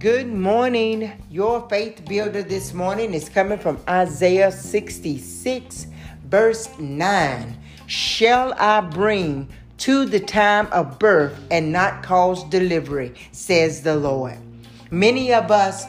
Good morning. Your faith builder this morning is coming from Isaiah 66, verse 9. Shall I bring to the time of birth and not cause delivery, says the Lord. Many of us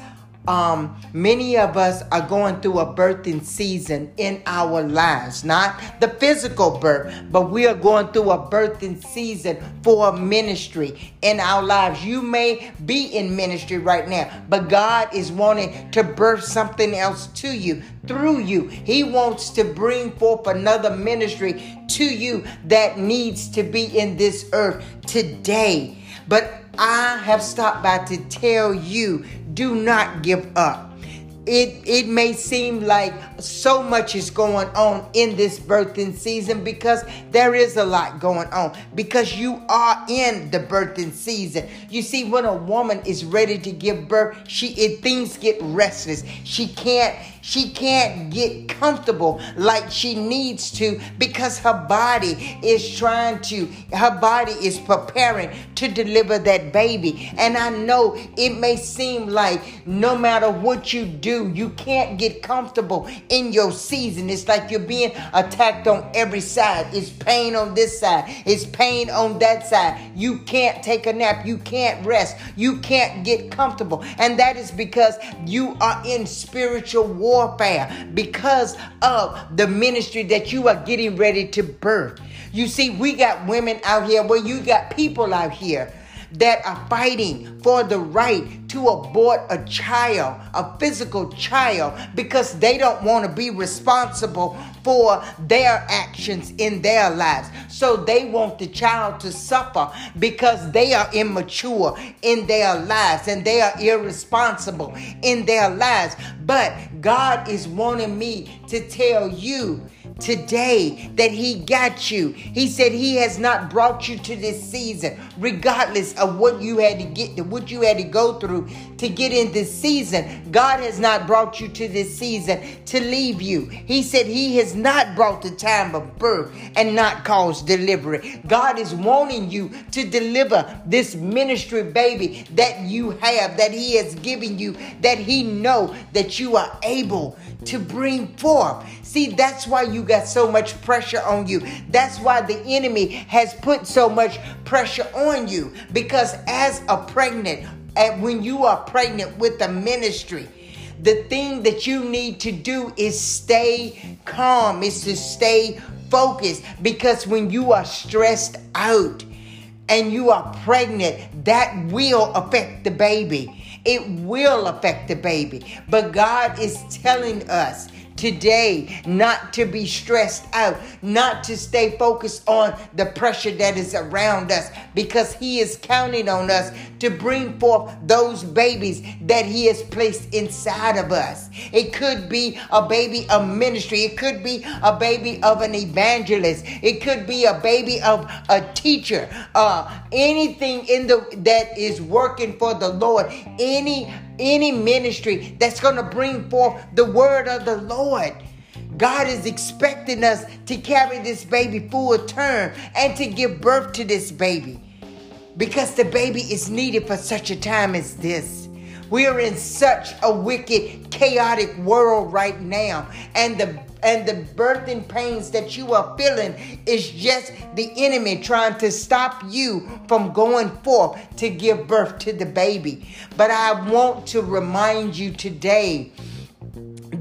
um, many of us are going through a birthing season in our lives, not the physical birth, but we are going through a birthing season for ministry in our lives. You may be in ministry right now, but God is wanting to birth something else to you through you. He wants to bring forth another ministry to you that needs to be in this earth today. But I have stopped by to tell you do not give up. It, it may seem like so much is going on in this birthing season because there is a lot going on because you are in the birthing season. You see, when a woman is ready to give birth, she it, things get restless. She can't she can't get comfortable like she needs to because her body is trying to, her body is preparing to deliver that baby. And I know it may seem like no matter what you do, you can't get comfortable in your season. It's like you're being attacked on every side. It's pain on this side, it's pain on that side. You can't take a nap, you can't rest, you can't get comfortable. And that is because you are in spiritual war warfare because of the ministry that you are getting ready to birth. You see, we got women out here, well, you got people out here that are fighting for the right to abort a child, a physical child, because they don't want to be responsible for their actions in their lives. So they want the child to suffer because they are immature in their lives and they are irresponsible in their lives. But God is wanting me to tell you today that He got you. He said He has not brought you to this season, regardless of what you had to get to, what you had to go through to get in this season. God has not brought you to this season to leave you. He said He has not brought the time of birth and not caused delivery. God is wanting you to deliver this ministry baby that you have, that He has given you, that He know that you are able to bring forth. See, that's why you got so much pressure on you. That's why the enemy has put so much pressure on you. Because as a pregnant, and when you are pregnant with the ministry, the thing that you need to do is stay calm, is to stay focused. Because when you are stressed out and you are pregnant, that will affect the baby. It will affect the baby. But God is telling us today not to be stressed out, not to stay focused on the pressure that is around us because He is counting on us to bring forth those babies that He has placed inside of us. It could be a baby of ministry, it could be a baby of an evangelist, it could be a baby of a teacher, uh, anything in the that is working for the Lord, any any ministry that's going to bring forth the word of the Lord. God is expecting us to carry this baby full term and to give birth to this baby because the baby is needed for such a time as this. We are in such a wicked, chaotic world right now, and the and the birthing pains that you are feeling is just the enemy trying to stop you from going forth to give birth to the baby. But I want to remind you today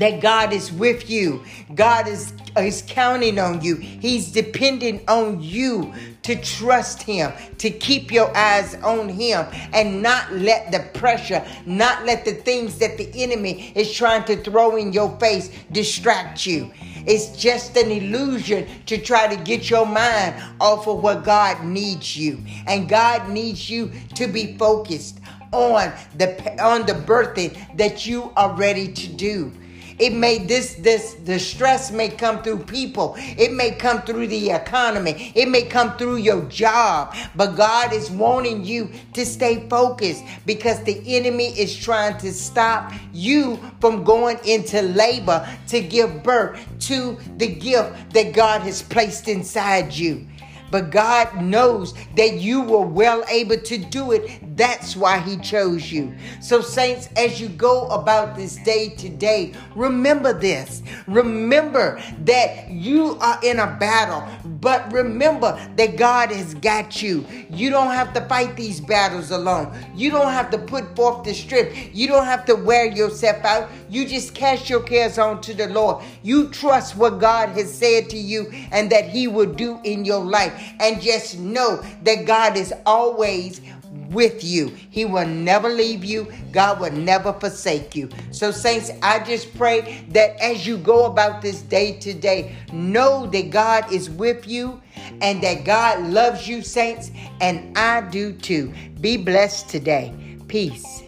that God is with you. God is, is counting on you. He's depending on you to trust Him, to keep your eyes on Him, and not let the pressure, not let the things that the enemy is trying to throw in your face distract you. It's just an illusion to try to get your mind off of what God needs you. And God needs you to be focused on the on the birthing that you are ready to do. It may this this the stress may come through people. It may come through the economy. It may come through your job. But God is wanting you to stay focused because the enemy is trying to stop you from going into labor to give birth to the gift that God has placed inside you. But God knows that you were well able to do it That's why He chose you. So, saints, as you go about this day today, remember this. Remember that you are in a battle, but remember that God has got you. You don't have to fight these battles alone. You don't have to put forth the strength. You don't have to wear yourself out. You just cast your cares on to the Lord. You trust what God has said to you and that He will do in your life. And just know that God is always with you. He will never leave you. God will never forsake you. So, saints, I just pray that as you go about this day today, know that God is with you and that God loves you, saints, and I do too. Be blessed today. Peace.